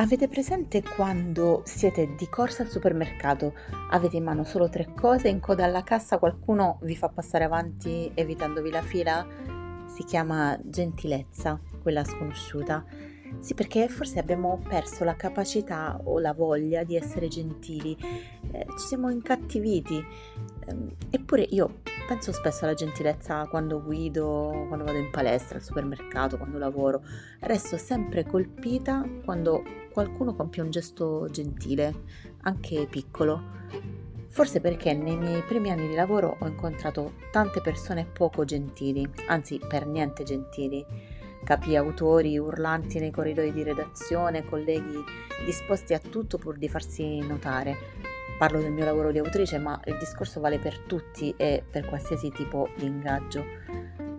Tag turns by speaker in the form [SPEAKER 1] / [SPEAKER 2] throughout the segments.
[SPEAKER 1] Avete presente quando siete di corsa al supermercato, avete in mano solo tre cose, in coda alla cassa qualcuno vi fa passare avanti evitandovi la fila? Si chiama gentilezza, quella sconosciuta. Sì, perché forse abbiamo perso la capacità o la voglia di essere gentili, eh, ci siamo incattiviti. Eh, eppure io penso spesso alla gentilezza quando guido, quando vado in palestra, al supermercato, quando lavoro. Resto sempre colpita quando qualcuno compie un gesto gentile, anche piccolo. Forse perché nei miei primi anni di lavoro ho incontrato tante persone poco gentili, anzi per niente gentili. Capi autori urlanti nei corridoi di redazione, colleghi disposti a tutto pur di farsi notare. Parlo del mio lavoro di autrice, ma il discorso vale per tutti e per qualsiasi tipo di ingaggio.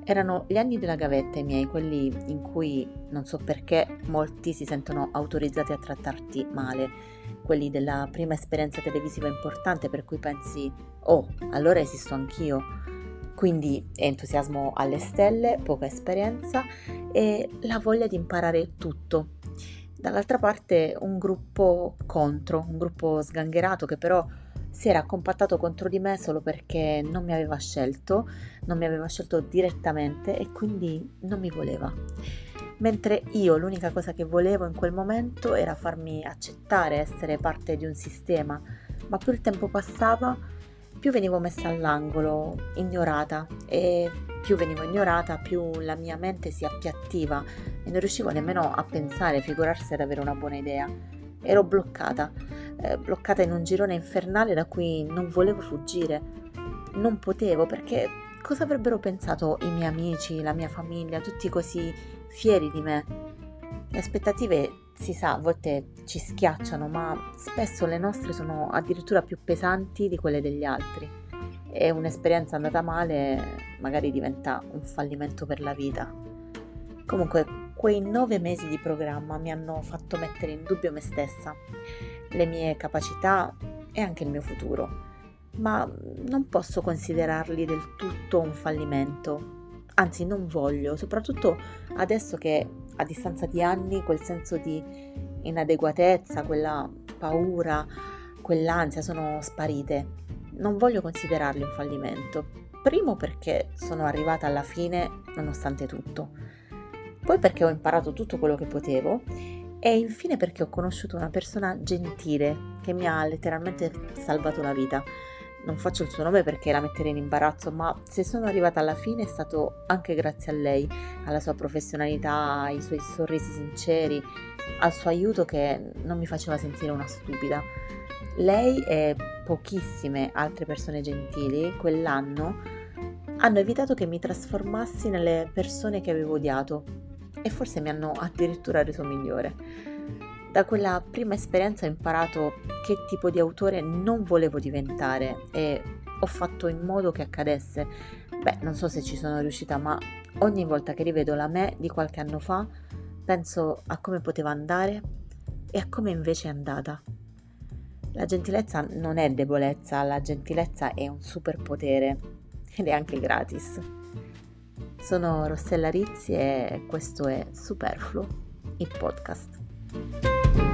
[SPEAKER 1] Erano gli anni della gavetta i miei, quelli in cui, non so perché, molti si sentono autorizzati a trattarti male, quelli della prima esperienza televisiva importante per cui pensi, oh, allora esisto anch'io. Quindi entusiasmo alle stelle, poca esperienza e la voglia di imparare tutto. Dall'altra parte un gruppo contro, un gruppo sgangherato che però si era compattato contro di me solo perché non mi aveva scelto, non mi aveva scelto direttamente e quindi non mi voleva. Mentre io l'unica cosa che volevo in quel momento era farmi accettare, essere parte di un sistema, ma più il tempo passava, più venivo messa all'angolo, ignorata e più venivo ignorata, più la mia mente si appiattiva e non riuscivo nemmeno a pensare, figurarsi ad avere una buona idea. Ero bloccata eh, bloccata in un girone infernale da cui non volevo fuggire. Non potevo perché cosa avrebbero pensato i miei amici, la mia famiglia, tutti così fieri di me? Le aspettative, si sa, a volte ci schiacciano, ma spesso le nostre sono addirittura più pesanti di quelle degli altri. E un'esperienza andata male magari diventa un fallimento per la vita. Comunque, quei nove mesi di programma mi hanno fatto mettere in dubbio me stessa le mie capacità e anche il mio futuro, ma non posso considerarli del tutto un fallimento. Anzi, non voglio, soprattutto adesso che a distanza di anni quel senso di inadeguatezza, quella paura, quell'ansia sono sparite. Non voglio considerarli un fallimento. Primo perché sono arrivata alla fine nonostante tutto. Poi perché ho imparato tutto quello che potevo e infine perché ho conosciuto una persona gentile che mi ha letteralmente salvato la vita. Non faccio il suo nome perché la metterei in imbarazzo, ma se sono arrivata alla fine è stato anche grazie a lei, alla sua professionalità, ai suoi sorrisi sinceri, al suo aiuto che non mi faceva sentire una stupida. Lei e pochissime altre persone gentili quell'anno hanno evitato che mi trasformassi nelle persone che avevo odiato e forse mi hanno addirittura reso migliore. Da quella prima esperienza ho imparato che tipo di autore non volevo diventare e ho fatto in modo che accadesse. Beh, non so se ci sono riuscita, ma ogni volta che rivedo la me di qualche anno fa, penso a come poteva andare e a come invece è andata. La gentilezza non è debolezza, la gentilezza è un superpotere ed è anche gratis. Sono Rossella Rizzi e questo è Superfluo, il podcast. Música